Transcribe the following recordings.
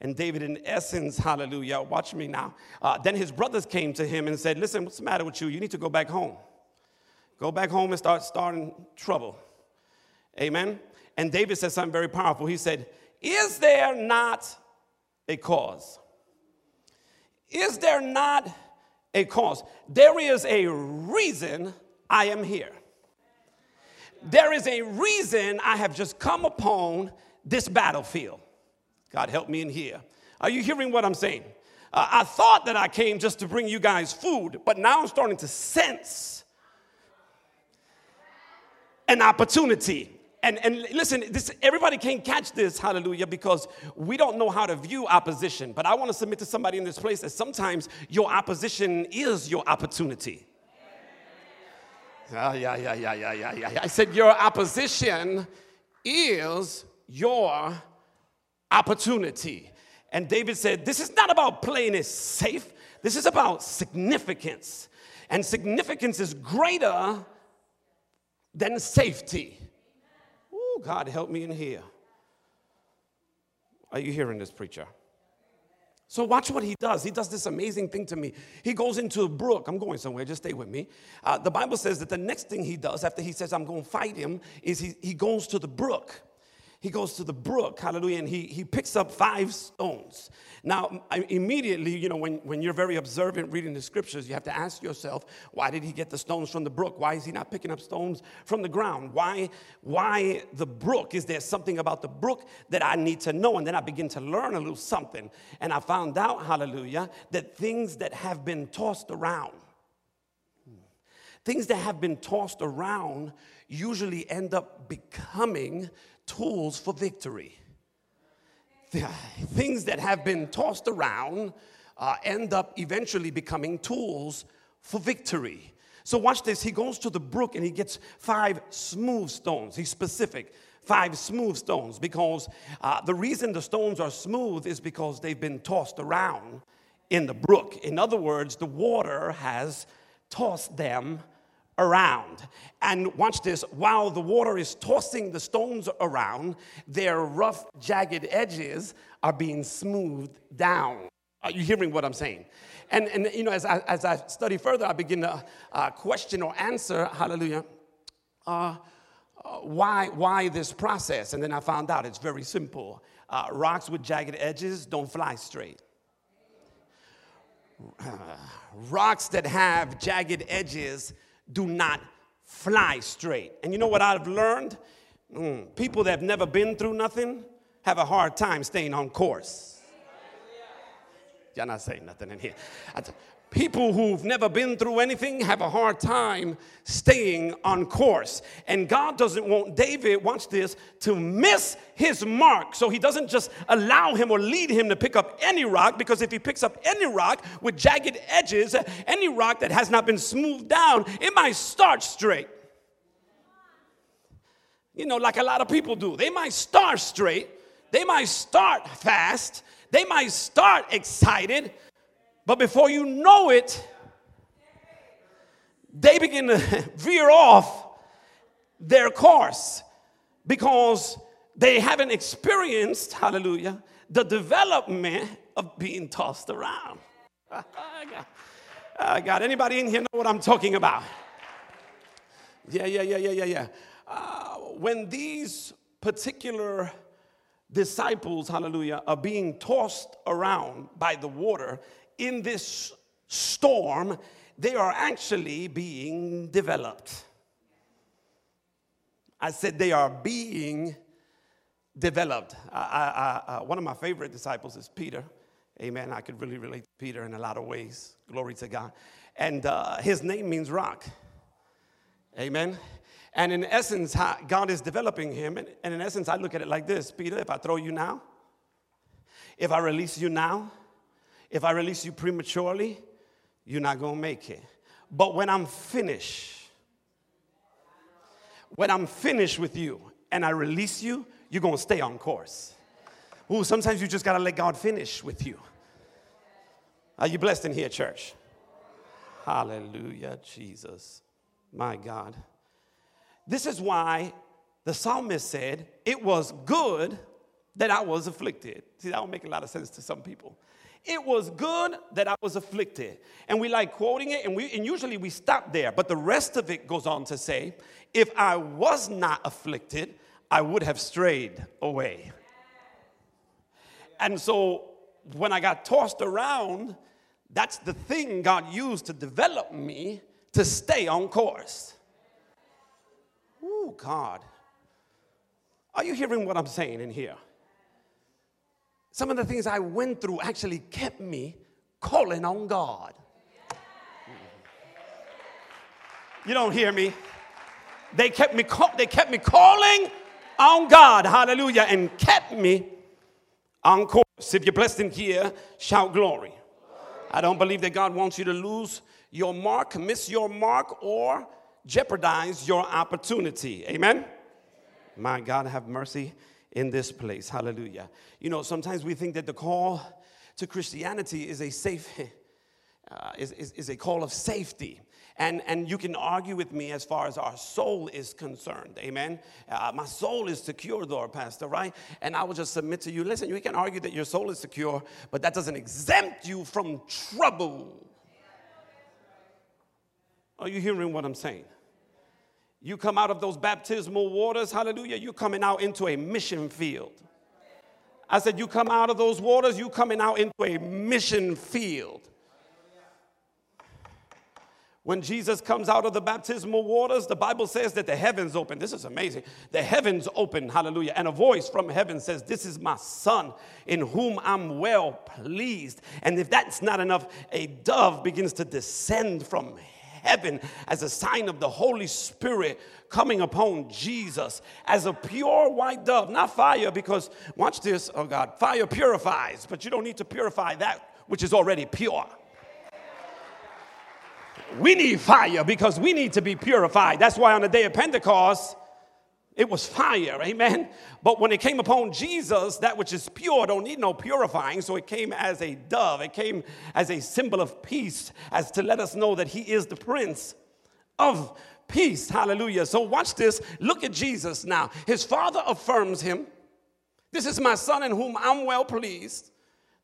And David, in essence, hallelujah, watch me now. Uh, then his brothers came to him and said, Listen, what's the matter with you? You need to go back home. Go back home and start starting trouble. Amen. And David said something very powerful. He said, Is there not a cause? Is there not a cause? There is a reason I am here. There is a reason I have just come upon this battlefield. God help me in here. Are you hearing what I'm saying? Uh, I thought that I came just to bring you guys food, but now I'm starting to sense an opportunity. And, and listen, this, everybody can't catch this, hallelujah, because we don't know how to view opposition. But I want to submit to somebody in this place that sometimes your opposition is your opportunity. Yeah, yeah, yeah, yeah, yeah, yeah, yeah. I said, Your opposition is your opportunity. And David said, This is not about playing it safe, this is about significance. And significance is greater than safety. Oh, God, help me in here. Are you hearing this, preacher? So watch what he does. He does this amazing thing to me. He goes into a brook. I'm going somewhere. Just stay with me. Uh, the Bible says that the next thing he does after he says, I'm going to fight him, is he, he goes to the brook he goes to the brook, hallelujah, and he, he picks up five stones. Now, immediately, you know, when, when you're very observant reading the scriptures, you have to ask yourself, why did he get the stones from the brook? Why is he not picking up stones from the ground? Why, why the brook? Is there something about the brook that I need to know? And then I begin to learn a little something. And I found out, hallelujah, that things that have been tossed around, things that have been tossed around usually end up becoming tools for victory. Things that have been tossed around uh, end up eventually becoming tools for victory. So, watch this. He goes to the brook and he gets five smooth stones. He's specific five smooth stones because uh, the reason the stones are smooth is because they've been tossed around in the brook. In other words, the water has tossed them around. And watch this while the water is tossing the stones around, their rough, jagged edges are being smoothed down. Are you hearing what I'm saying? And, and you know, as I, as I study further, I begin to uh, question or answer, hallelujah, uh, uh, why, why this process? And then I found out it's very simple. Uh, rocks with jagged edges don't fly straight. rocks that have jagged edges do not fly straight. And you know what I've learned? Mm, people that have never been through nothing have a hard time staying on course. Y'all not saying nothing in here. People who've never been through anything have a hard time staying on course. And God doesn't want David, watch this, to miss his mark. So he doesn't just allow him or lead him to pick up any rock, because if he picks up any rock with jagged edges, any rock that has not been smoothed down, it might start straight. You know, like a lot of people do. They might start straight, they might start fast, they might start excited but before you know it, they begin to veer off their course because they haven't experienced, hallelujah, the development of being tossed around. I got anybody in here know what I'm talking about? Yeah, yeah, yeah, yeah, yeah, yeah. Uh, when these particular disciples, hallelujah, are being tossed around by the water, in this storm, they are actually being developed. I said they are being developed. I, I, I, one of my favorite disciples is Peter. Amen. I could really relate to Peter in a lot of ways. Glory to God. And uh, his name means rock. Amen. And in essence, God is developing him. And in essence, I look at it like this Peter, if I throw you now, if I release you now, if I release you prematurely, you're not going to make it. But when I'm finished, when I'm finished with you and I release you, you're going to stay on course. Ooh, sometimes you just got to let God finish with you. Are you blessed in here, church? Hallelujah, Jesus. My God. This is why the psalmist said, It was good that I was afflicted. See, that don't make a lot of sense to some people. It was good that I was afflicted. And we like quoting it, and, we, and usually we stop there. But the rest of it goes on to say, if I was not afflicted, I would have strayed away. And so when I got tossed around, that's the thing God used to develop me to stay on course. Oh, God. Are you hearing what I'm saying in here? Some of the things I went through actually kept me calling on God. You don't hear me? They kept me, they kept me calling on God, hallelujah, and kept me on course. If you're blessed in here, shout glory. I don't believe that God wants you to lose your mark, miss your mark, or jeopardize your opportunity. Amen? My God, have mercy in this place. Hallelujah. You know, sometimes we think that the call to Christianity is a safe, uh, is, is, is a call of safety. And, and you can argue with me as far as our soul is concerned. Amen. Uh, my soul is secure, though, Pastor, right? And I will just submit to you listen, you can argue that your soul is secure, but that doesn't exempt you from trouble. Are you hearing what I'm saying? You come out of those baptismal waters, hallelujah, you're coming out into a mission field. I said, You come out of those waters, you coming out into a mission field. When Jesus comes out of the baptismal waters, the Bible says that the heavens open. This is amazing. The heavens open, hallelujah. And a voice from heaven says, This is my son in whom I'm well pleased. And if that's not enough, a dove begins to descend from heaven as a sign of the Holy Spirit coming upon Jesus as a pure white dove, not fire, because watch this, oh God, fire purifies, but you don't need to purify that which is already pure. We need fire because we need to be purified. That's why on the day of Pentecost, it was fire, amen. But when it came upon Jesus, that which is pure don't need no purifying. So it came as a dove, it came as a symbol of peace, as to let us know that he is the prince of peace. Hallelujah. So watch this. Look at Jesus now. His father affirms him. This is my son in whom I'm well pleased.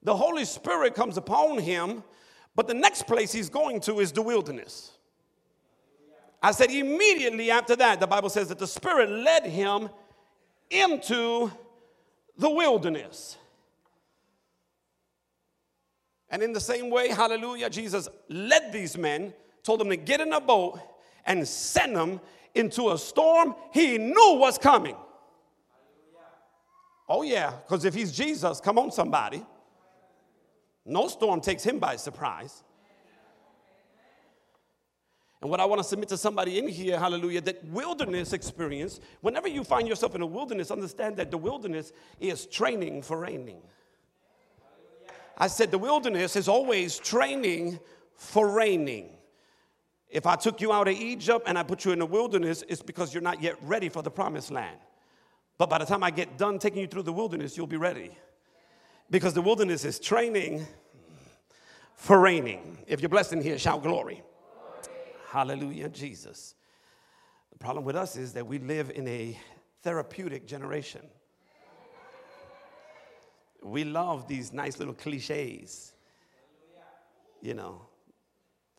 The Holy Spirit comes upon him but the next place he's going to is the wilderness. I said, immediately after that, the Bible says that the Spirit led him into the wilderness. And in the same way, hallelujah, Jesus led these men, told them to get in a boat and send them into a storm he knew was coming. Oh, yeah, because if he's Jesus, come on, somebody. No storm takes him by surprise. And what I want to submit to somebody in here, hallelujah, that wilderness experience, whenever you find yourself in a wilderness, understand that the wilderness is training for reigning. I said the wilderness is always training for reigning. If I took you out of Egypt and I put you in the wilderness, it's because you're not yet ready for the promised land. But by the time I get done taking you through the wilderness, you'll be ready because the wilderness is training for reigning. If you're blessed in here, shout glory. Hallelujah, Jesus. The problem with us is that we live in a therapeutic generation. We love these nice little cliches. You know,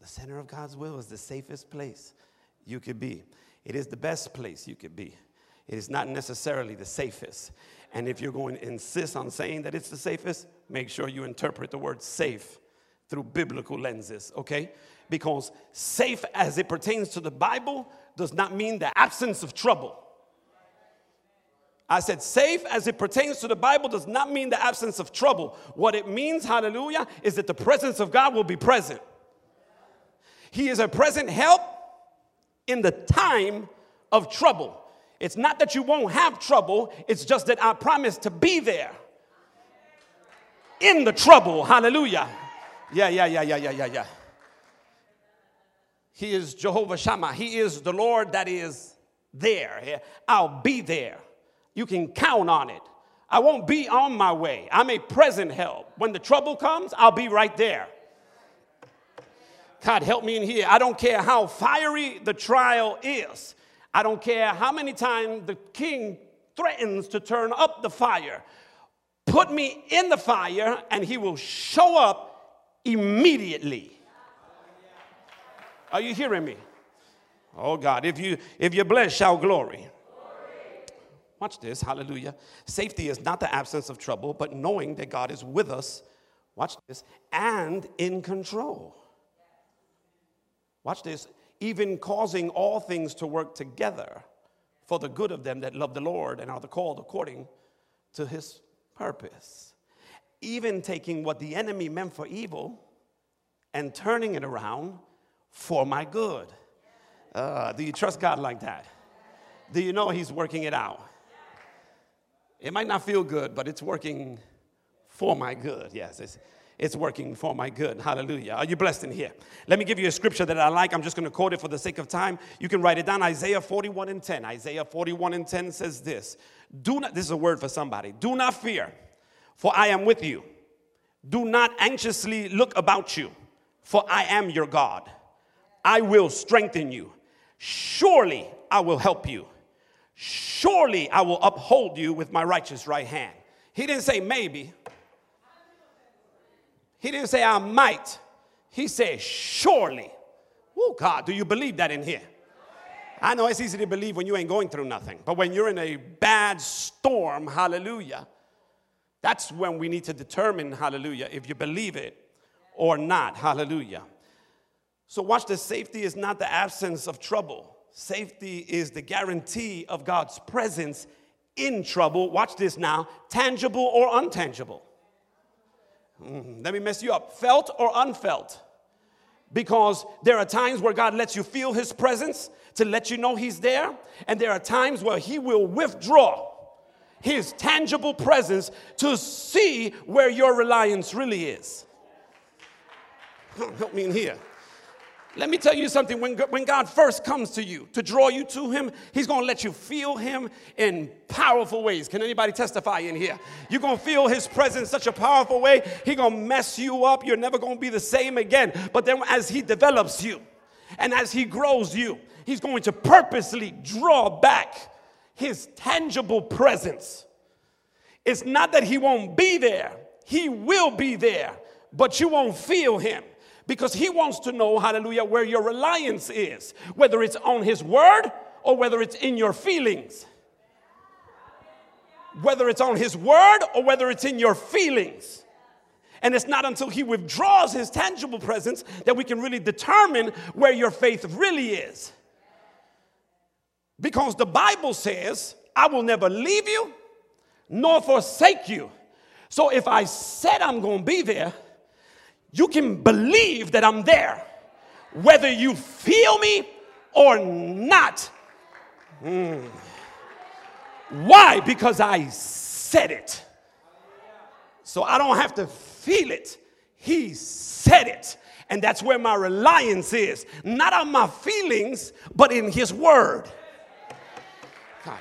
the center of God's will is the safest place you could be. It is the best place you could be. It is not necessarily the safest. And if you're going to insist on saying that it's the safest, make sure you interpret the word safe through biblical lenses, okay? Because safe as it pertains to the Bible does not mean the absence of trouble. I said, safe as it pertains to the Bible does not mean the absence of trouble. What it means, hallelujah, is that the presence of God will be present. He is a present help in the time of trouble. It's not that you won't have trouble, it's just that I promise to be there in the trouble. Hallelujah. Yeah, yeah, yeah, yeah, yeah, yeah, yeah. He is Jehovah Shammah. He is the Lord that is there. I'll be there. You can count on it. I won't be on my way. I'm a present help. When the trouble comes, I'll be right there. God, help me in here. I don't care how fiery the trial is. I don't care how many times the king threatens to turn up the fire. Put me in the fire, and he will show up immediately. Are you hearing me? Oh God, if you if you're blessed, shout glory. Watch this, hallelujah. Safety is not the absence of trouble, but knowing that God is with us, watch this, and in control. Watch this, even causing all things to work together for the good of them that love the Lord and are called according to his purpose. Even taking what the enemy meant for evil and turning it around for my good. Uh, do you trust God like that? Do you know He's working it out? It might not feel good, but it's working for my good. Yes, it's, it's working for my good. Hallelujah. Are you blessed in here? Let me give you a scripture that I like. I'm just going to quote it for the sake of time. You can write it down. Isaiah 41 and 10. Isaiah 41 and 10 says this Do not, this is a word for somebody. Do not fear, for I am with you. Do not anxiously look about you, for I am your God. I will strengthen you. Surely I will help you. Surely I will uphold you with my righteous right hand. He didn't say maybe. He didn't say I might. He said surely. Oh, God, do you believe that in here? I know it's easy to believe when you ain't going through nothing, but when you're in a bad storm, hallelujah, that's when we need to determine, hallelujah, if you believe it or not, hallelujah. So, watch this safety is not the absence of trouble, safety is the guarantee of God's presence in trouble. Watch this now tangible or untangible. Mm, let me mess you up felt or unfelt. Because there are times where God lets you feel His presence to let you know He's there, and there are times where He will withdraw His tangible presence to see where your reliance really is. Help me in here. Let me tell you something. When, when God first comes to you to draw you to Him, He's going to let you feel Him in powerful ways. Can anybody testify in here? You're going to feel His presence such a powerful way. He's going to mess you up. You're never going to be the same again. But then as He develops you and as He grows you, He's going to purposely draw back His tangible presence. It's not that He won't be there, He will be there, but you won't feel Him because he wants to know, hallelujah, where your reliance is, whether it's on his word or whether it's in your feelings. Whether it's on his word or whether it's in your feelings. And it's not until he withdraws his tangible presence that we can really determine where your faith really is. Because the Bible says, I will never leave you nor forsake you. So if I said I'm going to be there, you can believe that I'm there, whether you feel me or not. Mm. Why? Because I said it. So I don't have to feel it. He said it. And that's where my reliance is. Not on my feelings, but in His Word. God.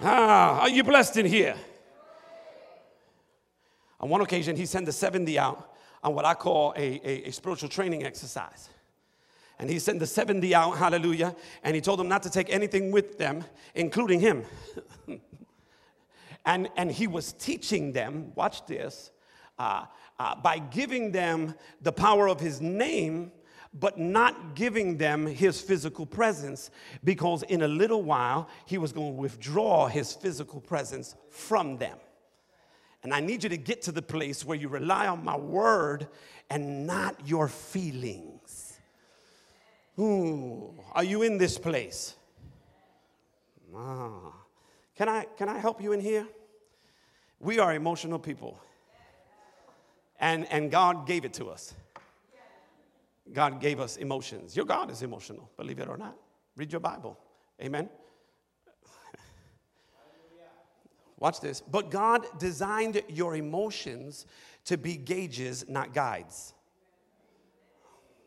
Ah, are you blessed in here? On one occasion, he sent the 70 out on what I call a, a, a spiritual training exercise. And he sent the 70 out, hallelujah, and he told them not to take anything with them, including him. and, and he was teaching them, watch this, uh, uh, by giving them the power of his name, but not giving them his physical presence, because in a little while he was going to withdraw his physical presence from them. And I need you to get to the place where you rely on my word and not your feelings. Ooh, are you in this place? Ah. Can I, can I help you in here? We are emotional people. And, and God gave it to us. God gave us emotions. Your God is emotional, believe it or not. Read your Bible. Amen. Watch this. But God designed your emotions to be gauges, not guides.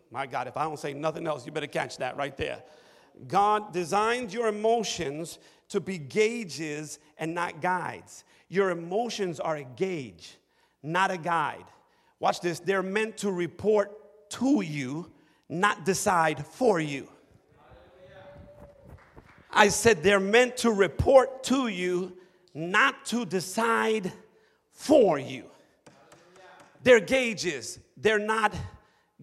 My God, if I don't say nothing else, you better catch that right there. God designed your emotions to be gauges and not guides. Your emotions are a gauge, not a guide. Watch this. They're meant to report to you, not decide for you. I said they're meant to report to you, not to decide for you. They're gauges, they're not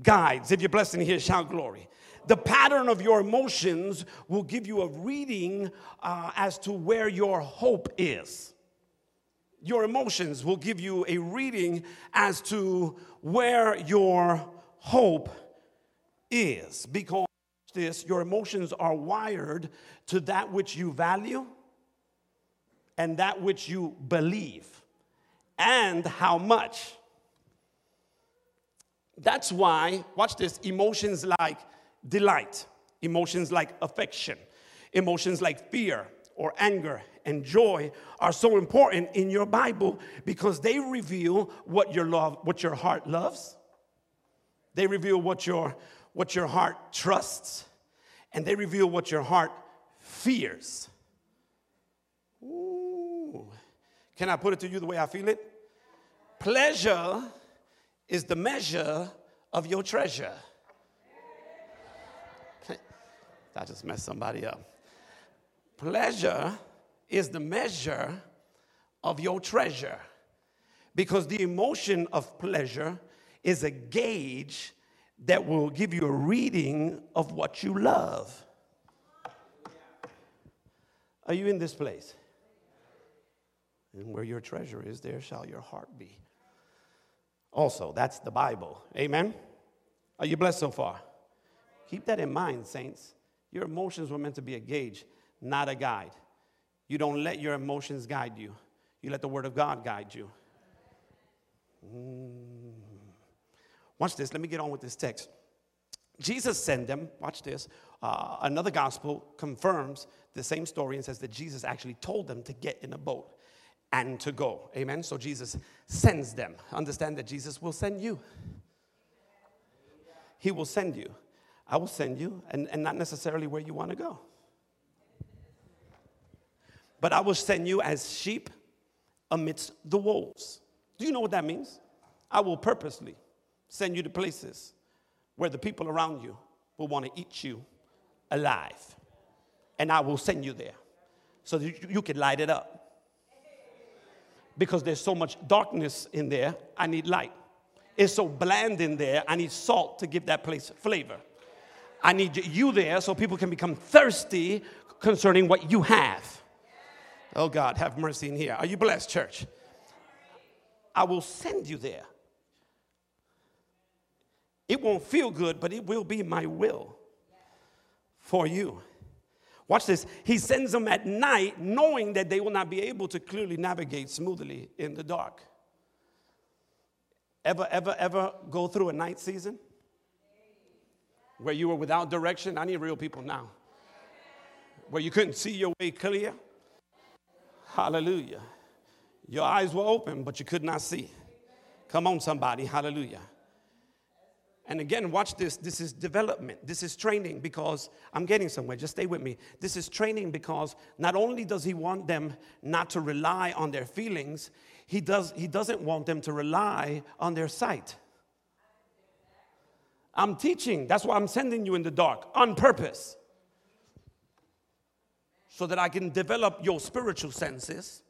guides. If you're blessed in here, shout glory. The pattern of your emotions will give you a reading uh, as to where your hope is. Your emotions will give you a reading as to where your hope is. Because this, your emotions are wired to that which you value and that which you believe, and how much. That's why, watch this, emotions like delight, emotions like affection, emotions like fear or anger and joy are so important in your Bible because they reveal what your love, what your heart loves. They reveal what your what your heart trusts, and they reveal what your heart fears. Ooh. Can I put it to you the way I feel it? Pleasure is the measure of your treasure. I just messed somebody up. Pleasure is the measure of your treasure because the emotion of pleasure is a gauge that will give you a reading of what you love. Are you in this place? And where your treasure is, there shall your heart be. Also, that's the Bible. Amen? Are you blessed so far? Keep that in mind, saints. Your emotions were meant to be a gauge, not a guide. You don't let your emotions guide you, you let the Word of God guide you. Mm. Watch this. Let me get on with this text. Jesus sent them, watch this. Uh, another gospel confirms the same story and says that Jesus actually told them to get in a boat and to go. Amen. So Jesus sends them. Understand that Jesus will send you. He will send you. I will send you, and, and not necessarily where you want to go. But I will send you as sheep amidst the wolves. Do you know what that means? I will purposely send you to places where the people around you will want to eat you alive. And I will send you there so that you can light it up because there's so much darkness in there, I need light. It's so bland in there, I need salt to give that place flavor. I need you there so people can become thirsty concerning what you have. Oh God, have mercy in here. Are you blessed, church? I will send you there. It won't feel good, but it will be my will for you. Watch this. He sends them at night, knowing that they will not be able to clearly navigate smoothly in the dark. Ever, ever, ever go through a night season where you were without direction? I need real people now. Where you couldn't see your way clear? Hallelujah. Your eyes were open, but you could not see. Come on, somebody. Hallelujah. And again, watch this. This is development. This is training because I'm getting somewhere. Just stay with me. This is training because not only does he want them not to rely on their feelings, he, does, he doesn't want them to rely on their sight. I'm teaching. That's why I'm sending you in the dark on purpose. So that I can develop your spiritual senses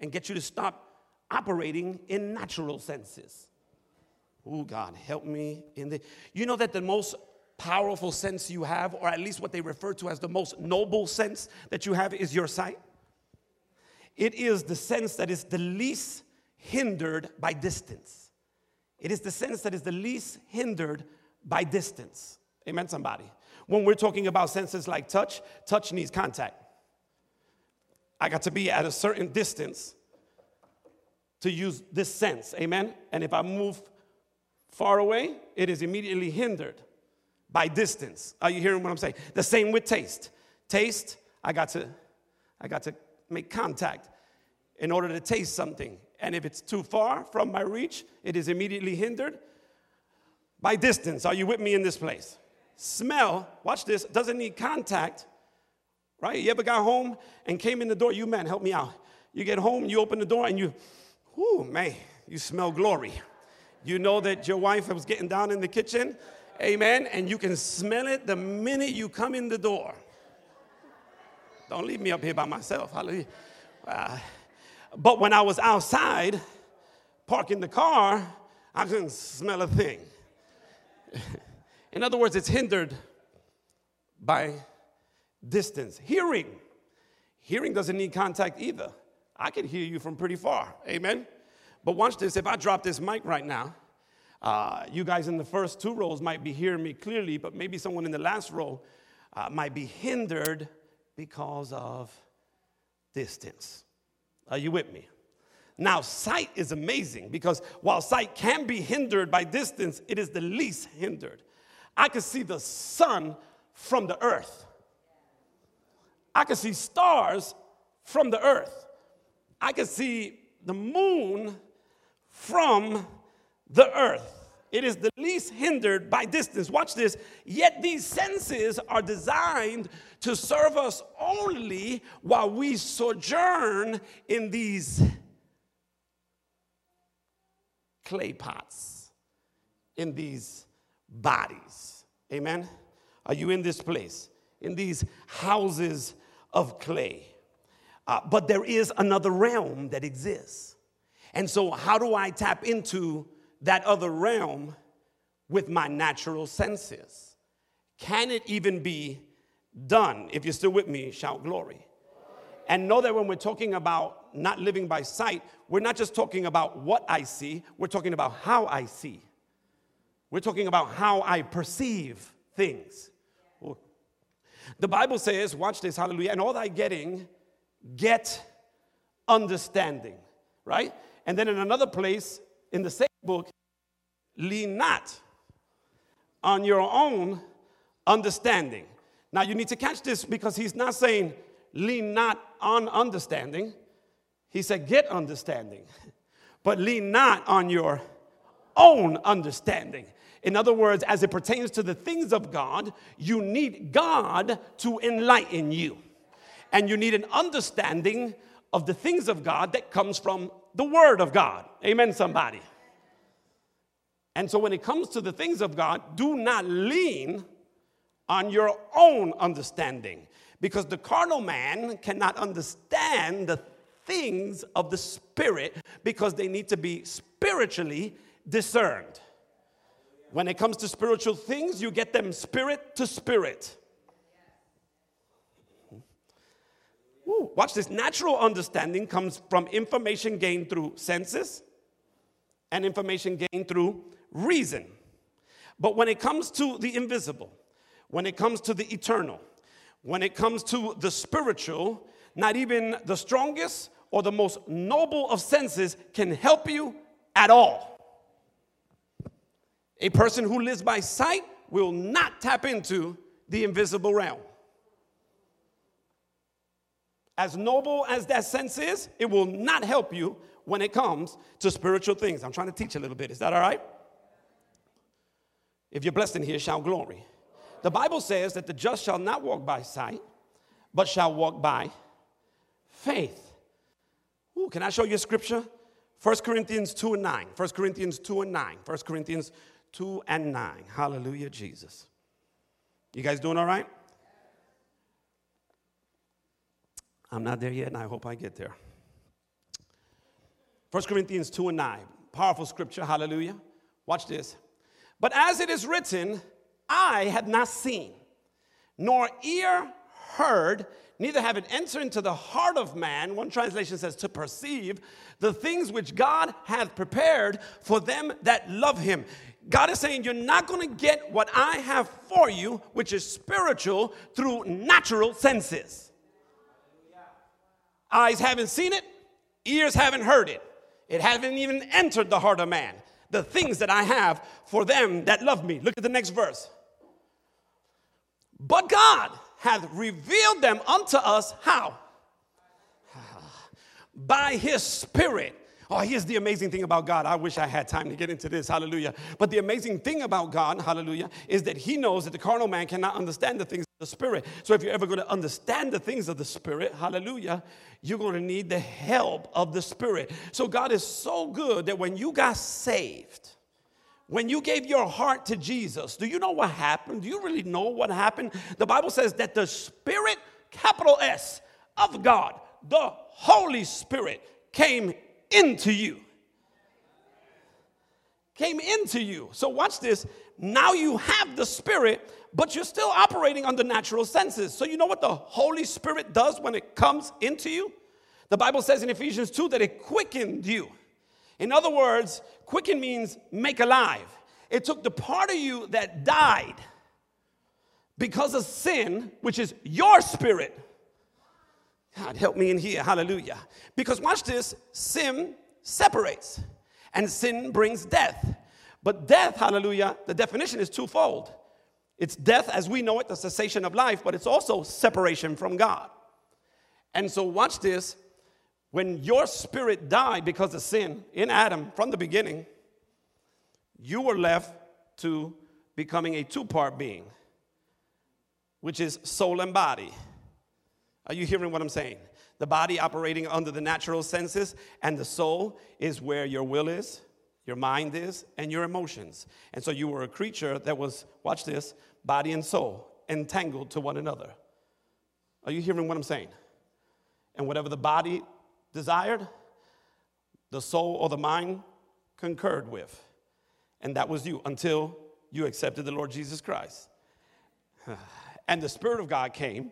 and get you to stop operating in natural senses. Oh, God, help me in the. You know that the most powerful sense you have, or at least what they refer to as the most noble sense that you have, is your sight? It is the sense that is the least hindered by distance. It is the sense that is the least hindered by distance. Amen, somebody. When we're talking about senses like touch, touch needs contact. I got to be at a certain distance to use this sense. Amen. And if I move far away, it is immediately hindered by distance. Are you hearing what I'm saying? The same with taste. Taste, I got to, I got to make contact in order to taste something. And if it's too far from my reach, it is immediately hindered by distance. Are you with me in this place? Smell, watch this, doesn't need contact, right? You ever got home and came in the door? You man, help me out. You get home, you open the door, and you, whoo, man, you smell glory. You know that your wife was getting down in the kitchen, amen, and you can smell it the minute you come in the door. Don't leave me up here by myself, hallelujah. Uh, But when I was outside parking the car, I couldn't smell a thing. In other words, it's hindered by distance. Hearing. Hearing doesn't need contact either. I can hear you from pretty far. Amen. But watch this. If I drop this mic right now, uh, you guys in the first two rows might be hearing me clearly, but maybe someone in the last row uh, might be hindered because of distance. Are you with me? Now, sight is amazing because while sight can be hindered by distance, it is the least hindered. I can see the sun from the earth. I can see stars from the earth. I can see the moon from the earth. It is the least hindered by distance. Watch this. Yet these senses are designed to serve us only while we sojourn in these clay pots, in these bodies. Amen? Are you in this place? In these houses of clay. Uh, but there is another realm that exists. And so, how do I tap into that other realm with my natural senses? Can it even be done? If you're still with me, shout glory. And know that when we're talking about not living by sight, we're not just talking about what I see, we're talking about how I see. We're talking about how I perceive things. The Bible says, watch this, hallelujah, and all thy getting, get understanding, right? And then in another place in the same book, lean not on your own understanding. Now you need to catch this because he's not saying lean not on understanding. He said get understanding, but lean not on your own understanding. In other words, as it pertains to the things of God, you need God to enlighten you. And you need an understanding of the things of God that comes from the Word of God. Amen, somebody. And so when it comes to the things of God, do not lean on your own understanding because the carnal man cannot understand the things of the Spirit because they need to be spiritually discerned. When it comes to spiritual things, you get them spirit to spirit. Ooh, watch this. Natural understanding comes from information gained through senses and information gained through reason. But when it comes to the invisible, when it comes to the eternal, when it comes to the spiritual, not even the strongest or the most noble of senses can help you at all. A person who lives by sight will not tap into the invisible realm. As noble as that sense is, it will not help you when it comes to spiritual things. I'm trying to teach a little bit. Is that all right? If you're blessed in here, shout glory. The Bible says that the just shall not walk by sight, but shall walk by faith. Ooh, can I show you a scripture? 1 Corinthians 2 and 9. 1 Corinthians 2 and 9. 1 Corinthians 2 and 9. Hallelujah, Jesus. You guys doing all right? I'm not there yet, and I hope I get there. 1 Corinthians 2 and 9. Powerful scripture, hallelujah. Watch this. But as it is written, I have not seen, nor ear heard, neither have it entered into the heart of man. One translation says to perceive the things which God hath prepared for them that love him. God is saying, You're not going to get what I have for you, which is spiritual, through natural senses. Eyes haven't seen it, ears haven't heard it, it hasn't even entered the heart of man. The things that I have for them that love me. Look at the next verse. But God hath revealed them unto us how? By his Spirit. Oh, here's the amazing thing about God. I wish I had time to get into this. Hallelujah. But the amazing thing about God, hallelujah, is that He knows that the carnal man cannot understand the things of the Spirit. So if you're ever going to understand the things of the Spirit, hallelujah, you're going to need the help of the Spirit. So God is so good that when you got saved, when you gave your heart to Jesus, do you know what happened? Do you really know what happened? The Bible says that the Spirit, capital S, of God, the Holy Spirit, came into you. Came into you. So, watch this. Now you have the Spirit, but you're still operating under natural senses. So, you know what the Holy Spirit does when it comes into you? The Bible says in Ephesians 2 that it quickened you. In other words, quicken means make alive. It took the part of you that died because of sin, which is your spirit. God, help me in here. Hallelujah. Because watch this sin separates, and sin brings death. But death, hallelujah, the definition is twofold it's death as we know it, the cessation of life, but it's also separation from God. And so, watch this when your spirit died because of sin in Adam from the beginning, you were left to becoming a two part being, which is soul and body. Are you hearing what I'm saying? The body operating under the natural senses, and the soul is where your will is, your mind is, and your emotions. And so you were a creature that was, watch this, body and soul entangled to one another. Are you hearing what I'm saying? And whatever the body desired, the soul or the mind concurred with. And that was you until you accepted the Lord Jesus Christ. And the Spirit of God came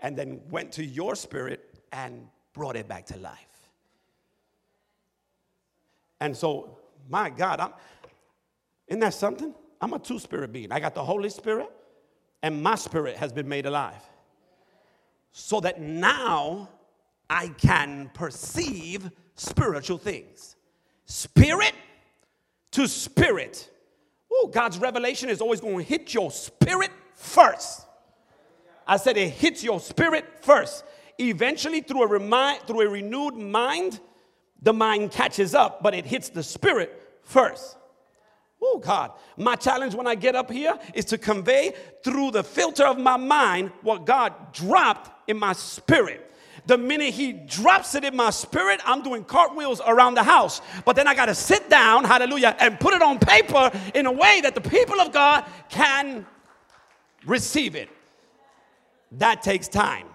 and then went to your spirit and brought it back to life. And so, my God, I'm, isn't that something? I'm a two spirit being. I got the Holy Spirit, and my spirit has been made alive. So that now I can perceive spiritual things. Spirit to spirit. Oh, God's revelation is always going to hit your spirit first. I said it hits your spirit first. Eventually, through a, remind, through a renewed mind, the mind catches up, but it hits the spirit first. Oh, God. My challenge when I get up here is to convey through the filter of my mind what God dropped in my spirit. The minute he drops it in my spirit, I'm doing cartwheels around the house. But then I got to sit down, hallelujah, and put it on paper in a way that the people of God can receive it. That takes time.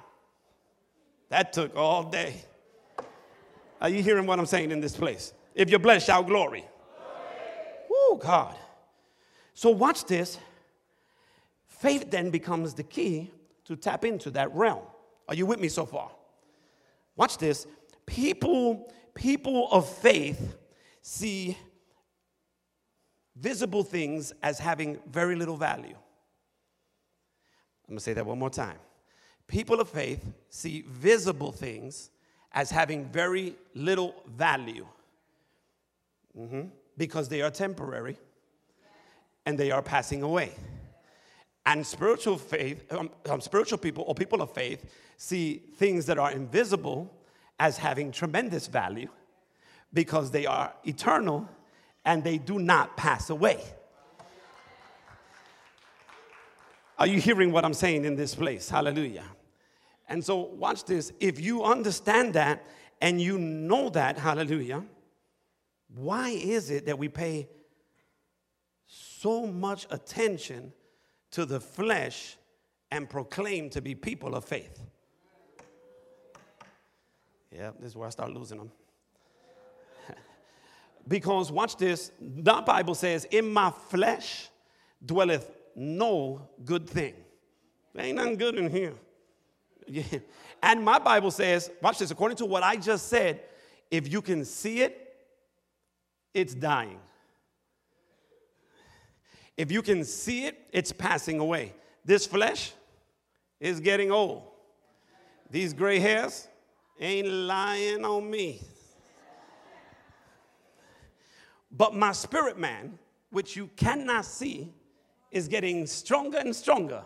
That took all day. Are you hearing what I'm saying in this place? If you're blessed, shout glory. Oh, God. So, watch this. Faith then becomes the key to tap into that realm. Are you with me so far? Watch this. People, people of faith see visible things as having very little value. I'm gonna say that one more time. People of faith see visible things as having very little value mm-hmm. because they are temporary and they are passing away. And spiritual faith, um, um, spiritual people or people of faith see things that are invisible as having tremendous value because they are eternal and they do not pass away. Are you hearing what I'm saying in this place? Hallelujah. And so, watch this. If you understand that and you know that, hallelujah, why is it that we pay so much attention to the flesh and proclaim to be people of faith. Yeah, this is where I start losing them. because watch this, the Bible says, In my flesh dwelleth no good thing. There ain't nothing good in here. Yeah. And my Bible says, watch this, according to what I just said, if you can see it, it's dying. If you can see it, it's passing away. This flesh is getting old. These gray hairs ain't lying on me. But my spirit man, which you cannot see, is getting stronger and stronger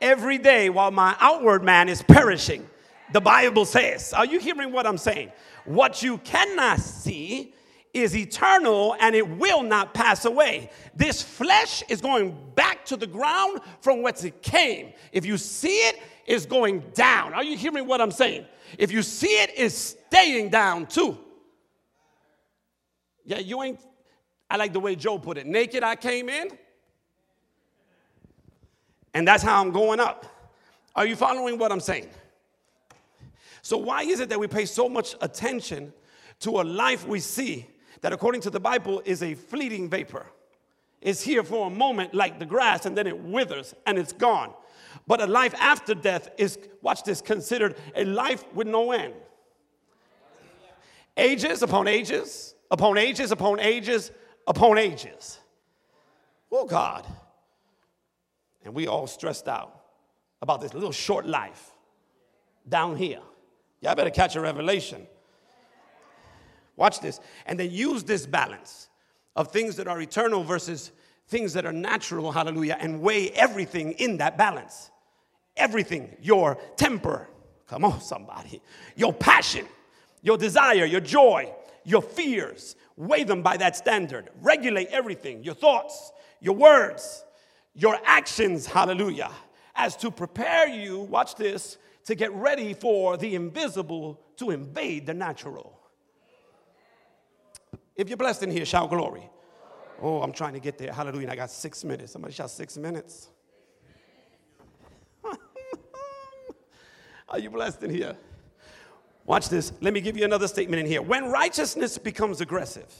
every day while my outward man is perishing. The Bible says. Are you hearing what I'm saying? What you cannot see is eternal and it will not pass away. This flesh is going back to the ground from whence it came. If you see it, it's going down. Are you hearing what I'm saying? If you see it, it's staying down too. Yeah, you ain't, I like the way Job put it naked I came in, and that's how I'm going up. Are you following what I'm saying? So, why is it that we pay so much attention to a life we see that, according to the Bible, is a fleeting vapor? It's here for a moment, like the grass, and then it withers and it's gone. But a life after death is, watch this, considered a life with no end. Ages upon ages, upon ages, upon ages, upon ages. Oh, God. And we all stressed out about this little short life down here. Y'all better catch a revelation. Watch this. And then use this balance of things that are eternal versus things that are natural, hallelujah, and weigh everything in that balance. Everything, your temper, come on, somebody, your passion, your desire, your joy, your fears, weigh them by that standard. Regulate everything, your thoughts, your words, your actions, hallelujah, as to prepare you, watch this, to get ready for the invisible to invade the natural. If you're blessed in here, shout glory. Oh, I'm trying to get there. Hallelujah. I got six minutes. Somebody shout six minutes. Are you blessed in here? Watch this. Let me give you another statement in here. When righteousness becomes aggressive,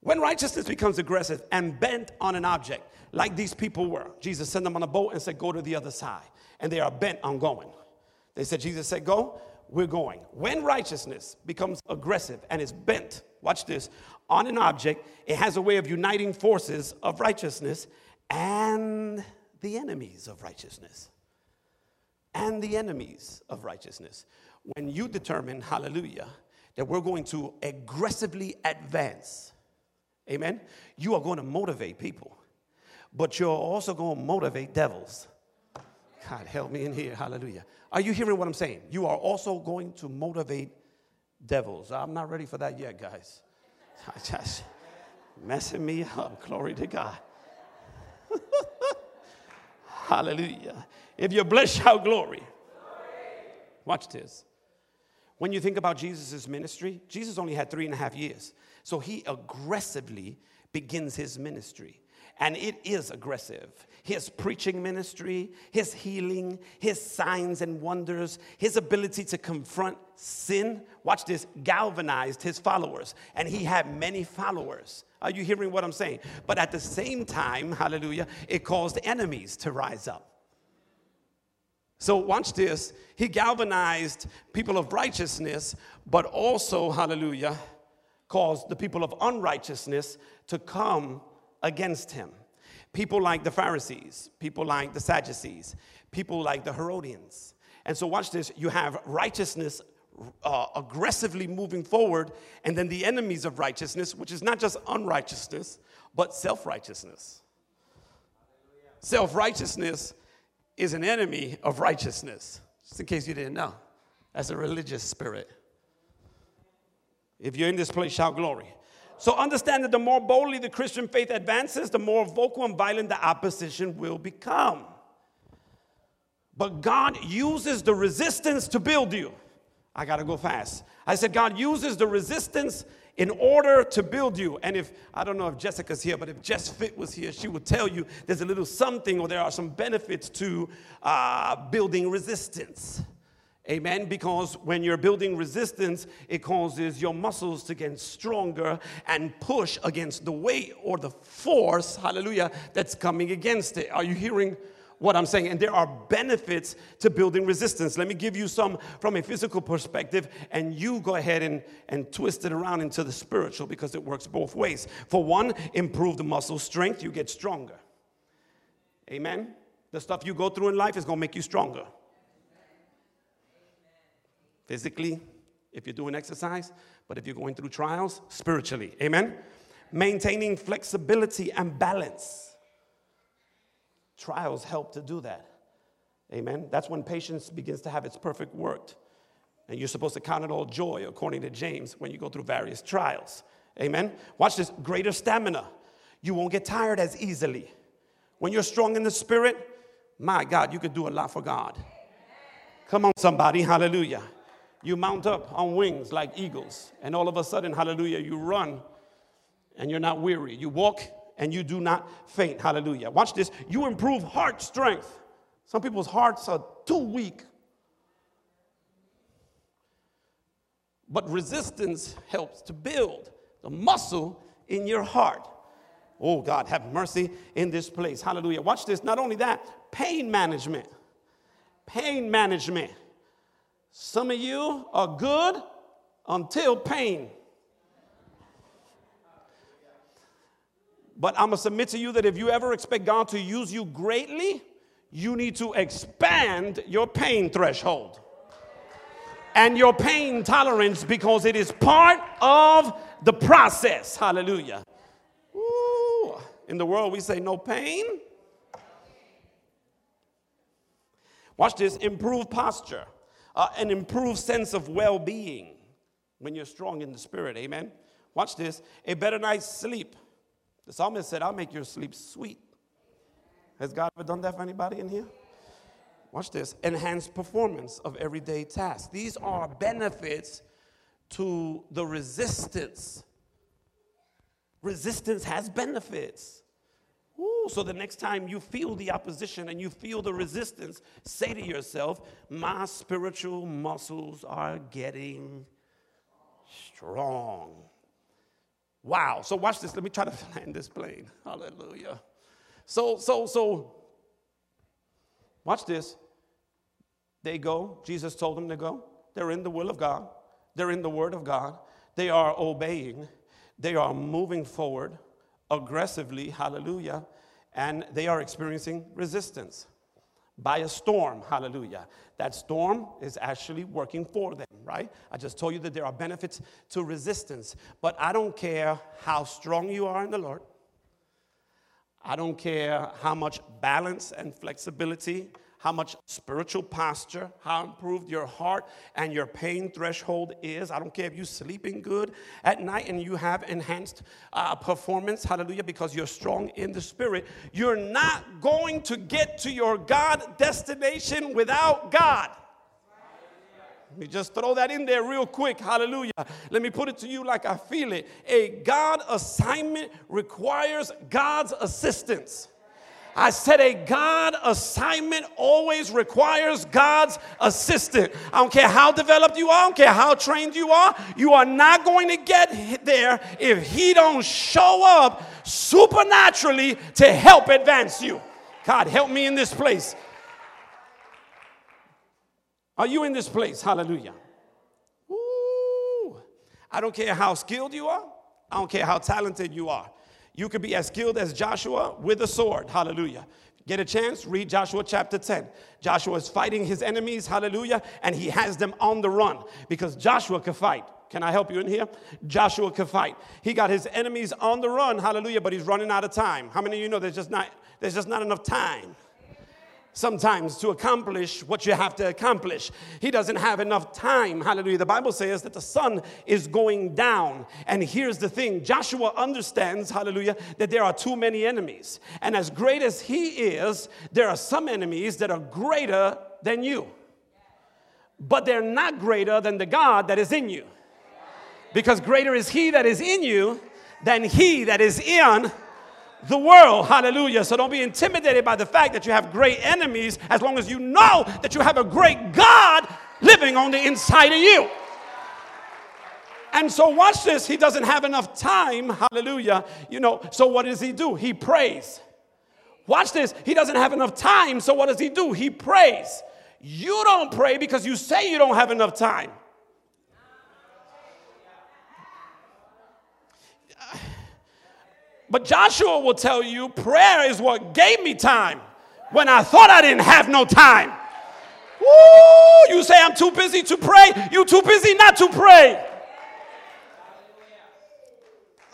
when righteousness becomes aggressive and bent on an object, like these people were, Jesus sent them on a boat and said, Go to the other side. And they are bent on going. They said, Jesus said, Go, we're going. When righteousness becomes aggressive and is bent, watch this, on an object, it has a way of uniting forces of righteousness and the enemies of righteousness. And the enemies of righteousness. When you determine, hallelujah, that we're going to aggressively advance, amen, you are going to motivate people, but you're also going to motivate devils. God, help me in here, hallelujah. Are you hearing what I'm saying? You are also going to motivate devils. I'm not ready for that yet, guys. Just messing me up. Glory to God. Hallelujah. If you're blessed, shout glory. Watch this. When you think about Jesus' ministry, Jesus only had three and a half years. So he aggressively begins his ministry and it is aggressive. His preaching ministry, his healing, his signs and wonders, his ability to confront sin, watch this, galvanized his followers. And he had many followers. Are you hearing what I'm saying? But at the same time, hallelujah, it caused enemies to rise up. So, watch this. He galvanized people of righteousness, but also, hallelujah, caused the people of unrighteousness to come against him. People like the Pharisees, people like the Sadducees, people like the Herodians. And so, watch this you have righteousness uh, aggressively moving forward, and then the enemies of righteousness, which is not just unrighteousness, but self righteousness. Self righteousness is an enemy of righteousness, just in case you didn't know. That's a religious spirit. If you're in this place, shout glory. So understand that the more boldly the Christian faith advances, the more vocal and violent the opposition will become. But God uses the resistance to build you. I gotta go fast. I said, God uses the resistance in order to build you. And if, I don't know if Jessica's here, but if Jess Fit was here, she would tell you there's a little something or there are some benefits to uh, building resistance. Amen. Because when you're building resistance, it causes your muscles to get stronger and push against the weight or the force, hallelujah, that's coming against it. Are you hearing what I'm saying? And there are benefits to building resistance. Let me give you some from a physical perspective, and you go ahead and, and twist it around into the spiritual because it works both ways. For one, improve the muscle strength, you get stronger. Amen. The stuff you go through in life is going to make you stronger physically, if you're doing exercise, but if you're going through trials, spiritually. Amen? Maintaining flexibility and balance. Trials help to do that. Amen? That's when patience begins to have its perfect work. And you're supposed to count it all joy, according to James, when you go through various trials. Amen? Watch this greater stamina. You won't get tired as easily. When you're strong in the spirit, my God, you could do a lot for God. Come on, somebody. Hallelujah you mount up on wings like eagles, and all of a sudden, hallelujah, you run and you're not weary. You walk and you do not faint. Hallelujah. Watch this. You improve heart strength. Some people's hearts are too weak. But resistance helps to build the muscle in your heart. Oh, God, have mercy in this place. Hallelujah. Watch this. Not only that, pain management. Pain management. Some of you are good until pain. But I'm going to submit to you that if you ever expect God to use you greatly, you need to expand your pain threshold and your pain tolerance because it is part of the process. Hallelujah. Ooh. In the world, we say no pain. Watch this improved posture, uh, an improved sense of well being when you're strong in the spirit. Amen. Watch this a better night's sleep. The psalmist said, I'll make your sleep sweet. Has God ever done that for anybody in here? Watch this enhanced performance of everyday tasks. These are benefits to the resistance. Resistance has benefits. So the next time you feel the opposition and you feel the resistance, say to yourself, My spiritual muscles are getting strong. Wow. So watch this. Let me try to land this plane. Hallelujah. So, so, so, watch this. They go. Jesus told them to go. They're in the will of God, they're in the Word of God. They are obeying, they are moving forward aggressively. Hallelujah. And they are experiencing resistance by a storm. Hallelujah. That storm is actually working for them, right? I just told you that there are benefits to resistance. But I don't care how strong you are in the Lord. I don't care how much balance and flexibility how much spiritual posture, how improved your heart and your pain threshold is. I don't care if you're sleeping good at night and you have enhanced uh, performance, hallelujah, because you're strong in the spirit. You're not going to get to your God destination without God. Let me just throw that in there real quick. Hallelujah. Let me put it to you like I feel it. A God assignment requires God's assistance. I said a God assignment always requires God's assistant. I don't care how developed you are, I don't care how trained you are, you are not going to get there if he don't show up supernaturally to help advance you. God, help me in this place. Are you in this place? Hallelujah. Ooh. I don't care how skilled you are. I don't care how talented you are. You could be as skilled as Joshua with a sword. Hallelujah. Get a chance, read Joshua chapter 10. Joshua is fighting his enemies, hallelujah, and he has them on the run because Joshua could fight. Can I help you in here? Joshua could fight. He got his enemies on the run, hallelujah, but he's running out of time. How many of you know there's just not, there's just not enough time? Sometimes to accomplish what you have to accomplish. He doesn't have enough time. Hallelujah. The Bible says that the sun is going down. And here's the thing Joshua understands, hallelujah, that there are too many enemies. And as great as he is, there are some enemies that are greater than you. But they're not greater than the God that is in you. Because greater is he that is in you than he that is in the world. Hallelujah. So don't be intimidated by the fact that you have great enemies as long as you know that you have a great God living on the inside of you. And so, watch this. He doesn't have enough time. Hallelujah. You know, so what does he do? He prays. Watch this. He doesn't have enough time. So, what does he do? He prays. You don't pray because you say you don't have enough time. But Joshua will tell you prayer is what gave me time when I thought I didn't have no time. Woo! You say I'm too busy to pray, you too busy not to pray.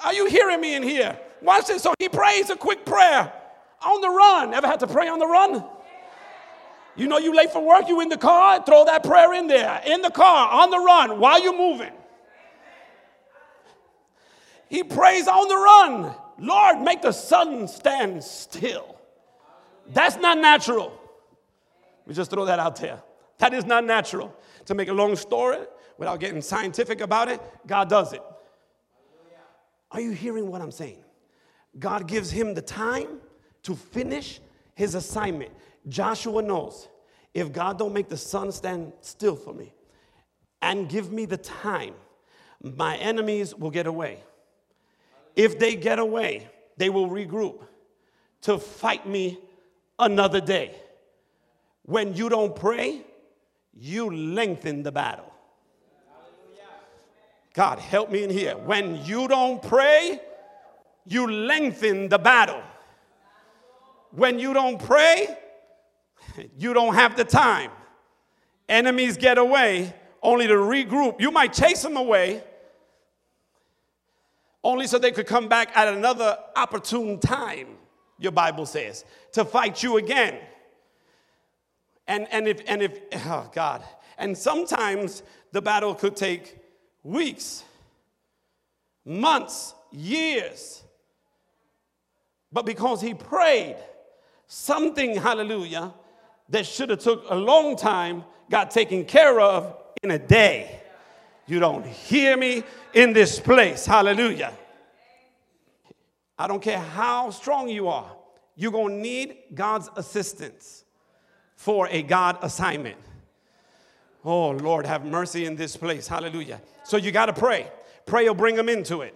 Are you hearing me in here? Watch this. So he prays a quick prayer on the run. Ever had to pray on the run? You know you late for work, you in the car, throw that prayer in there. In the car, on the run, while you're moving. He prays on the run. Lord, make the sun stand still. That's not natural. We just throw that out there. That is not natural. To make a long story, without getting scientific about it, God does it. Are you hearing what I'm saying? God gives him the time to finish his assignment. Joshua knows if God don't make the sun stand still for me, and give me the time, my enemies will get away. If they get away, they will regroup to fight me another day. When you don't pray, you lengthen the battle. God, help me in here. When you don't pray, you lengthen the battle. When you don't pray, you don't have the time. Enemies get away only to regroup. You might chase them away only so they could come back at another opportune time, your Bible says, to fight you again. And, and if, and if, oh God, and sometimes the battle could take weeks, months, years. But because he prayed, something, hallelujah, that should have took a long time got taken care of in a day. You don't hear me in this place. Hallelujah. I don't care how strong you are, you're going to need God's assistance for a God assignment. Oh, Lord, have mercy in this place. Hallelujah. So you got to pray. Pray will bring them into it.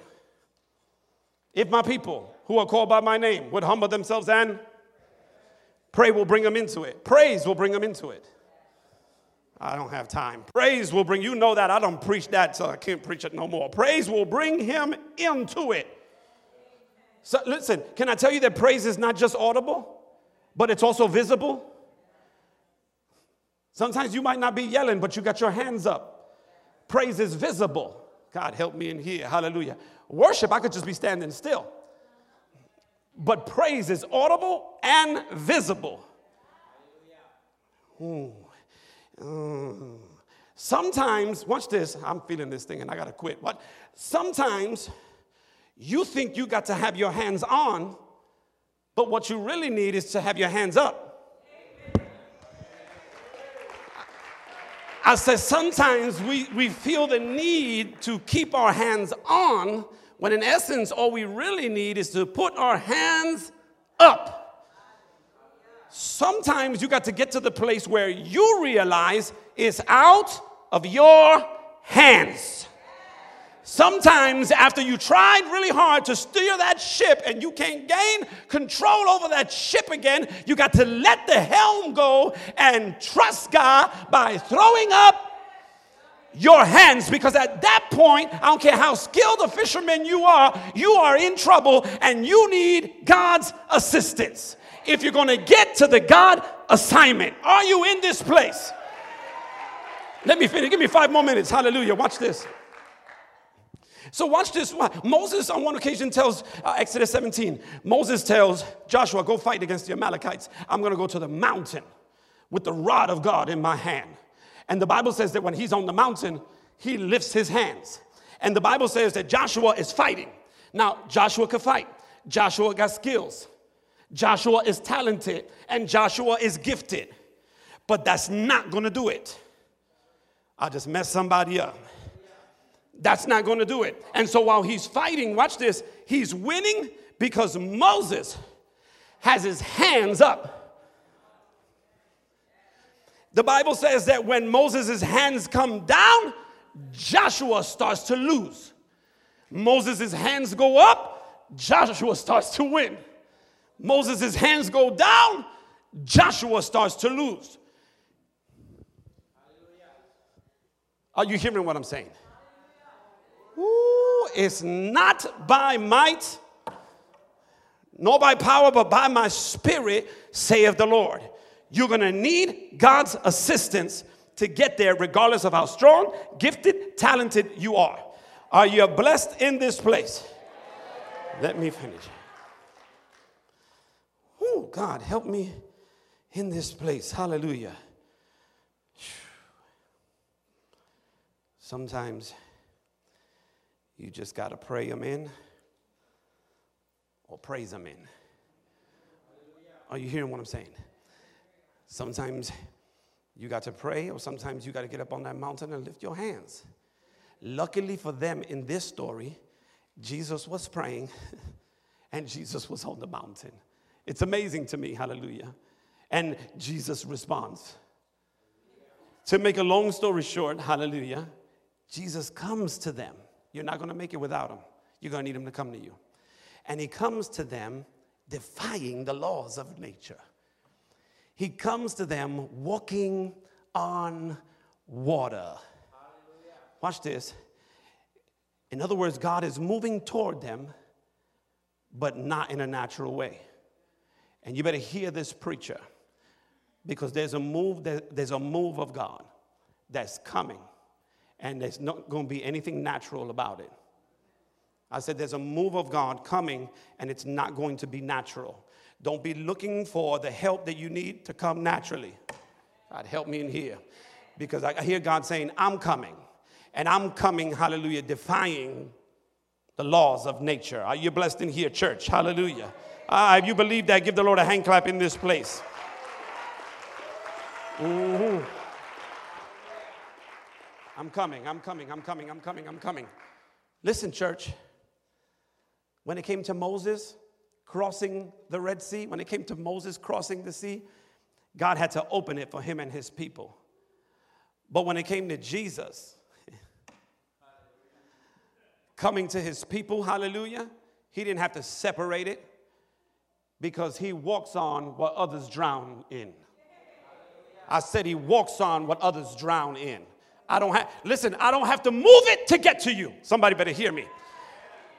If my people who are called by my name would humble themselves and pray will bring them into it. Praise will bring them into it. I don't have time. Praise will bring, you know that. I don't preach that, so I can't preach it no more. Praise will bring him into it. So listen, can I tell you that praise is not just audible, but it's also visible? Sometimes you might not be yelling, but you got your hands up. Praise is visible. God help me in here. Hallelujah. Worship, I could just be standing still. But praise is audible and visible. Ooh. Mm. Sometimes, watch this, I'm feeling this thing and I gotta quit. What? Sometimes you think you got to have your hands on, but what you really need is to have your hands up. I said, sometimes we, we feel the need to keep our hands on, when in essence, all we really need is to put our hands up. Sometimes you got to get to the place where you realize it's out of your hands. Sometimes, after you tried really hard to steer that ship and you can't gain control over that ship again, you got to let the helm go and trust God by throwing up your hands because at that point, I don't care how skilled a fisherman you are, you are in trouble and you need God's assistance if you're going to get to the God assignment. Are you in this place? Let me finish. Give me five more minutes. Hallelujah. Watch this. So watch this. Moses on one occasion tells uh, Exodus 17. Moses tells Joshua, "Go fight against the Amalekites. I'm going to go to the mountain with the rod of God in my hand." And the Bible says that when he's on the mountain, he lifts his hands. And the Bible says that Joshua is fighting. Now, Joshua could fight. Joshua got skills. Joshua is talented and Joshua is gifted. But that's not to do it. I just messed somebody up. That's not to do it. And so while he's fighting, watch this, he's winning because Moses has his hands up. The Bible says that when Moses' hands come down, Joshua starts to lose. Moses' hands go up, Joshua starts to win. Moses' hands go down, Joshua starts to lose. Are you hearing what I'm saying? Ooh, it's not by might, nor by power, but by my spirit, saith the Lord. You're gonna need God's assistance to get there, regardless of how strong, gifted, talented you are. Are you blessed in this place? Let me finish. Oh, God, help me in this place. Hallelujah. Sometimes you just got to pray them in or praise them in. Are you hearing what I'm saying? Sometimes you got to pray, or sometimes you got to get up on that mountain and lift your hands. Luckily for them in this story, Jesus was praying and Jesus was on the mountain. It's amazing to me, hallelujah. And Jesus responds. To make a long story short, hallelujah, Jesus comes to them. You're not going to make it without him. You're going to need him to come to you. And he comes to them defying the laws of nature. He comes to them walking on water. Watch this. In other words, God is moving toward them, but not in a natural way. And you better hear this preacher because there's a move there's a move of God that's coming and there's not going to be anything natural about it. I said there's a move of God coming and it's not going to be natural. Don't be looking for the help that you need to come naturally. God help me in here because I hear God saying, I'm coming. And I'm coming, hallelujah, defying the laws of nature. Are you blessed in here, church? Hallelujah. Ah, if you believe that, give the Lord a hand clap in this place. Mm-hmm. I'm coming, I'm coming, I'm coming, I'm coming, I'm coming. Listen, church. When it came to Moses crossing the Red Sea, when it came to Moses crossing the sea, God had to open it for him and his people. But when it came to Jesus coming to his people, hallelujah, he didn't have to separate it because he walks on what others drown in. I said he walks on what others drown in. I don't have, listen, I don't have to move it to get to you. Somebody better hear me.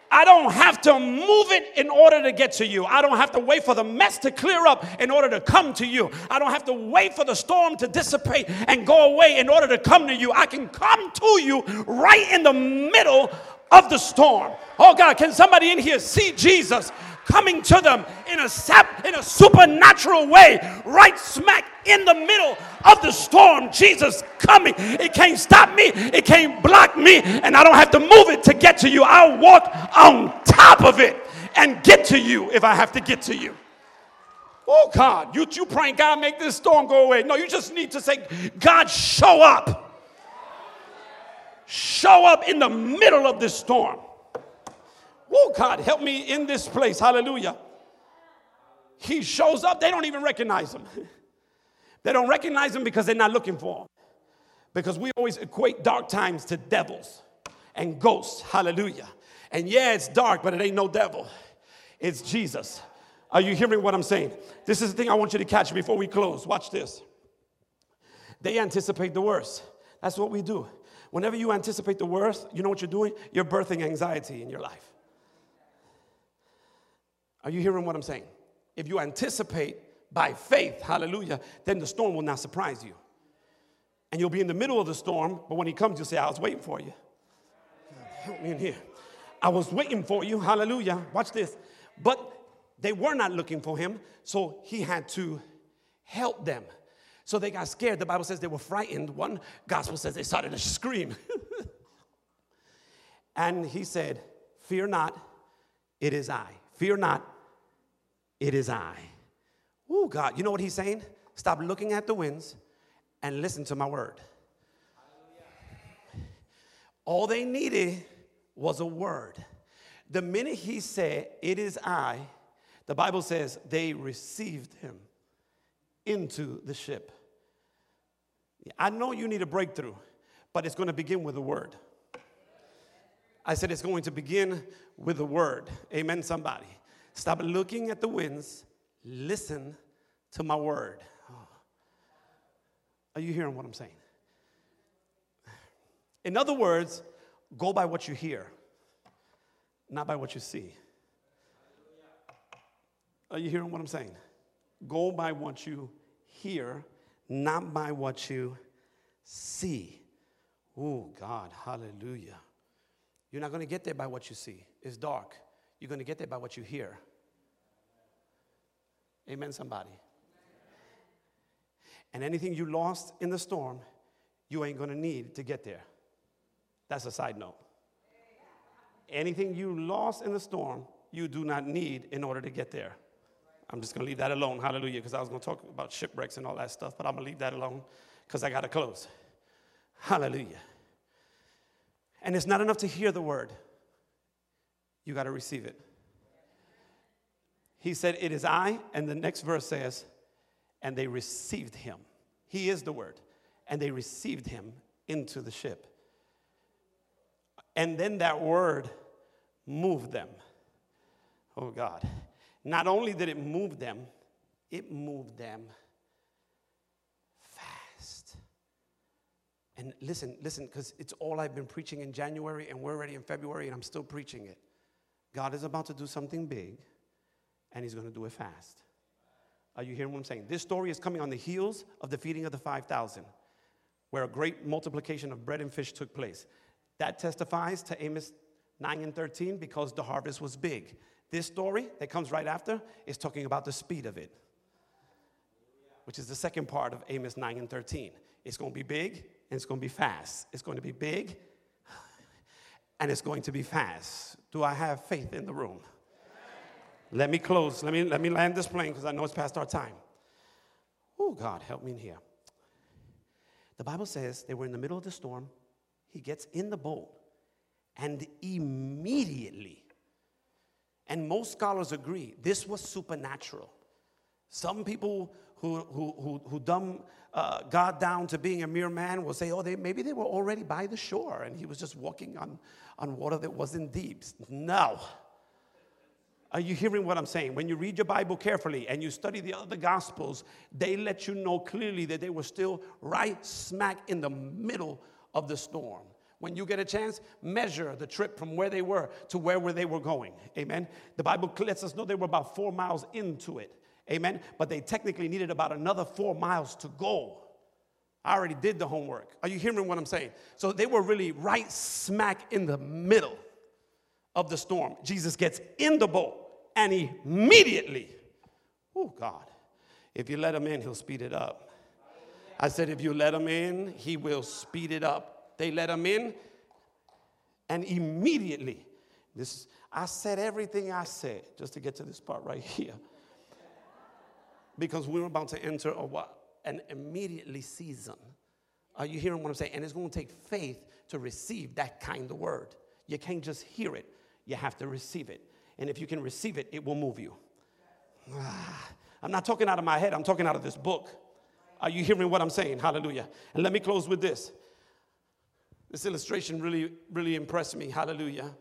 I don't have to move it in order to get to you. I don't have to wait for the mess to clear up in order to come to you. I don't have to wait for the storm to dissipate and go away in order to come to you. I can come to you right in the middle of the storm. Oh God, can somebody in here see Jesus coming to them in a, sap, in a supernatural way, right smack in the middle of the storm. Jesus coming. It can't stop me, it can't block me, and I don't have to move it to get to you. I'll walk on top of it and get to you if I have to get to you. Oh God, you, you praying, God, make this storm go away. No, you just need to say, God, show up. Show up in the middle of this storm. Oh, God, help me in this place. Hallelujah. He shows up, they don't even recognize him. they don't recognize him because they're not looking for him. Because we always equate dark times to devils and ghosts. Hallelujah. And yeah, it's dark, but it ain't no devil. It's Jesus. Are you hearing what I'm saying? This is the thing I want you to catch before we close. Watch this. They anticipate the worst. That's what we do. Whenever you anticipate the worst, you know what you're doing? You're birthing anxiety in your life. Are you hearing what I'm saying? If you anticipate by faith, hallelujah, then the storm will not surprise you. And you'll be in the middle of the storm, but when he comes, you'll say, I was waiting for you. Help me in here. I was waiting for you, hallelujah. Watch this. But they were not looking for him, so he had to help them. So they got scared. The Bible says they were frightened. One gospel says they started to scream. and he said, Fear not, it is I. Fear not, it is I. Oh, God, you know what he's saying? Stop looking at the winds and listen to my word. All they needed was a word. The minute he said, It is I, the Bible says they received him into the ship. I know you need a breakthrough, but it's going to begin with a word. I said it's going to begin with a word. Amen, somebody. Stop looking at the winds. Listen to my word. Oh. Are you hearing what I'm saying? In other words, go by what you hear, not by what you see. Are you hearing what I'm saying? Go by what you hear, not by what you see. Oh, God, hallelujah. You're not going to get there by what you see, it's dark. You're going to get there by what you hear. Amen, somebody. And anything you lost in the storm, you ain't going to need to get there. That's a side note. Anything you lost in the storm, you do not need in order to get there. I'm just going to leave that alone. Hallelujah. Because I was going to talk about shipwrecks and all that stuff, but I'm going to leave that alone because I got to close. Hallelujah. And it's not enough to hear the word, you got to receive it. He said, It is I. And the next verse says, And they received him. He is the word. and they received him into the ship. And then that word moved them. Oh God. Not only did it move them, it moved them fast. And listen, listen, because it's all I've been preaching in January, and we're already in February, and I'm still preaching it. God is about to do something big, and He's going to do it fast. Are you hearing what I'm saying? This story is coming on the heels of the feeding of the 5,000, where a great multiplication of bread and fish took place. That testifies to Amos 9 and 13 because the harvest was big. This story that comes right after is talking about the speed of it, which is the second part of Amos 9 and 13. It's going to be big and it's going to be fast. It's going to be big and it's going to be fast. Do I have faith in the room? Let me close. Let me, let me land this plane because I know it's past our time. Oh, God, help me in here. The Bible says they were in the middle of the storm. He gets in the boat, and immediately, and most scholars agree, this was supernatural. Some people who, who, who, who dumb uh, God down to being a mere man will say, oh, they, maybe they were already by the shore and he was just walking on, on water that wasn't deep. No. Are you hearing what I'm saying? When you read your Bible carefully and you study the other Gospels, they let you know clearly that they were still right smack in the middle of the storm. When you get a chance, measure the trip from where they were to where, where they were going. Amen. The Bible lets us know they were about four miles into it. Amen. But they technically needed about another four miles to go. I already did the homework. Are you hearing what I'm saying? So they were really right smack in the middle of the storm. Jesus gets in the boat and immediately, oh God, if you let him in, he'll speed it up. I said, if you let him in, he will speed it up. They let him in, and immediately, this I said everything I said just to get to this part right here. Because we're about to enter a what? An immediately season. Are you hearing what I'm saying? And it's going to take faith to receive that kind of word. You can't just hear it, you have to receive it. And if you can receive it, it will move you. I'm not talking out of my head, I'm talking out of this book. Are you hearing what I'm saying? Hallelujah. And let me close with this. This illustration really, really impressed me. Hallelujah.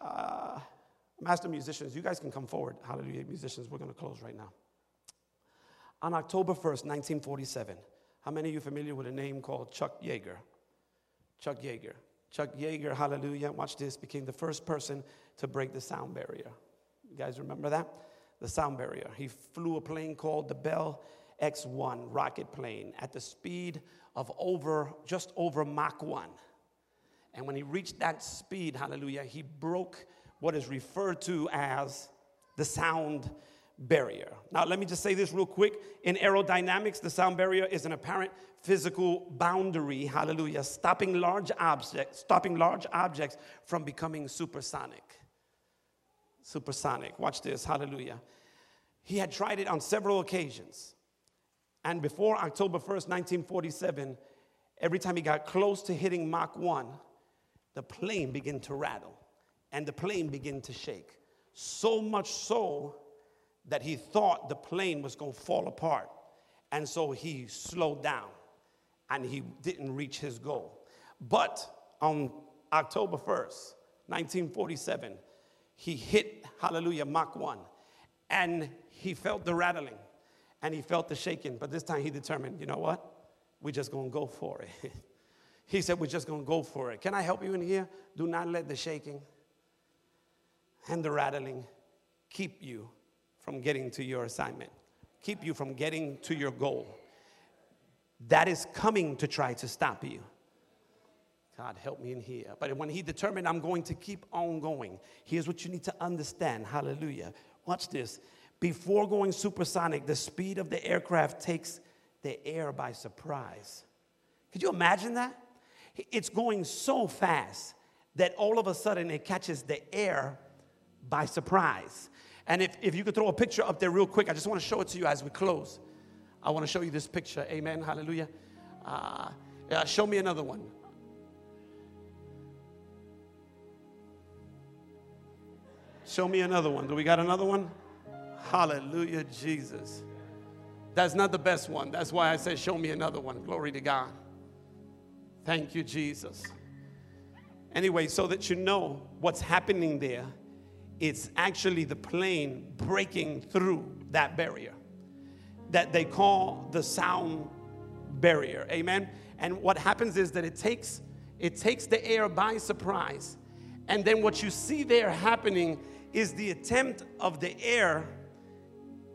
Uh, master musicians, you guys can come forward. Hallelujah. Musicians, we're going to close right now. On October 1st, 1947, how many of you familiar with a name called Chuck Yeager? Chuck Yeager. Chuck Yeager, hallelujah, watch this, became the first person to break the sound barrier. You guys remember that? The sound barrier. He flew a plane called the Bell X1 rocket plane at the speed of over, just over Mach 1. And when he reached that speed, hallelujah, he broke what is referred to as the sound barrier. Now, let me just say this real quick. In aerodynamics, the sound barrier is an apparent physical boundary, hallelujah, stopping large objects, stopping large objects from becoming supersonic. Supersonic. Watch this, hallelujah. He had tried it on several occasions. And before October 1st, 1947, every time he got close to hitting Mach 1, the plane began to rattle and the plane began to shake. So much so that he thought the plane was going to fall apart. And so he slowed down and he didn't reach his goal. But on October 1st, 1947, he hit, hallelujah, Mach 1 and he felt the rattling and he felt the shaking, but this time he determined, you know what? We're just gonna go for it. he said, We're just gonna go for it. Can I help you in here? Do not let the shaking and the rattling keep you from getting to your assignment, keep you from getting to your goal. That is coming to try to stop you. God, help me in here. But when he determined, I'm going to keep on going, here's what you need to understand. Hallelujah. Watch this. Before going supersonic, the speed of the aircraft takes the air by surprise. Could you imagine that? It's going so fast that all of a sudden it catches the air by surprise. And if, if you could throw a picture up there real quick, I just want to show it to you as we close. I want to show you this picture. Amen. Hallelujah. Uh, yeah, show me another one. Show me another one. Do we got another one? Hallelujah, Jesus. That's not the best one. That's why I said, Show me another one. Glory to God. Thank you, Jesus. Anyway, so that you know what's happening there, it's actually the plane breaking through that barrier that they call the sound barrier. Amen. And what happens is that it takes it takes the air by surprise. And then what you see there happening is the attempt of the air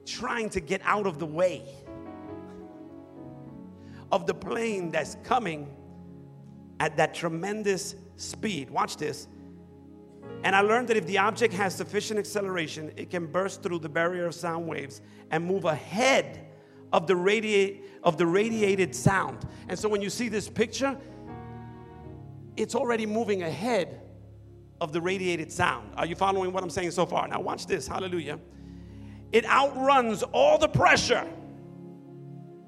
trying to get out of the way of the plane that's coming at that tremendous speed. Watch this. And I learned that if the object has sufficient acceleration, it can burst through the barrier of sound waves and move ahead of the, radiate, of the radiated sound. And so when you see this picture, it's already moving ahead of the radiated sound. Are you following what I'm saying so far? Now, watch this. Hallelujah. It outruns all the pressure.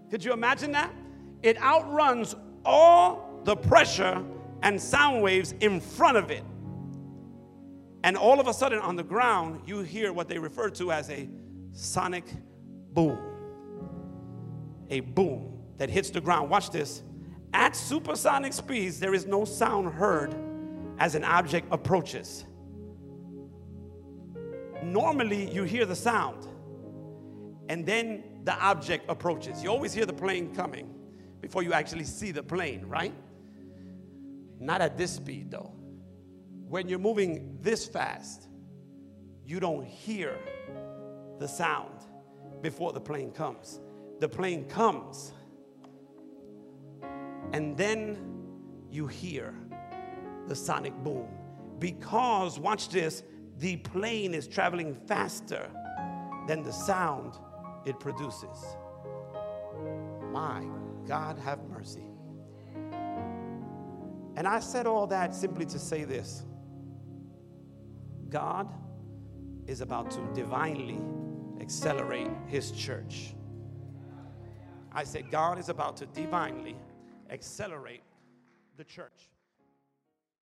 Could you imagine that? It outruns all the pressure and sound waves in front of it. And all of a sudden, on the ground, you hear what they refer to as a sonic boom. A boom that hits the ground. Watch this. At supersonic speeds, there is no sound heard as an object approaches. Normally, you hear the sound, and then the object approaches. You always hear the plane coming before you actually see the plane, right? Not at this speed, though. When you're moving this fast, you don't hear the sound before the plane comes. The plane comes, and then you hear the sonic boom. Because, watch this, the plane is traveling faster than the sound it produces. My God, have mercy. And I said all that simply to say this God is about to divinely accelerate his church. I said, God is about to divinely accelerate the church.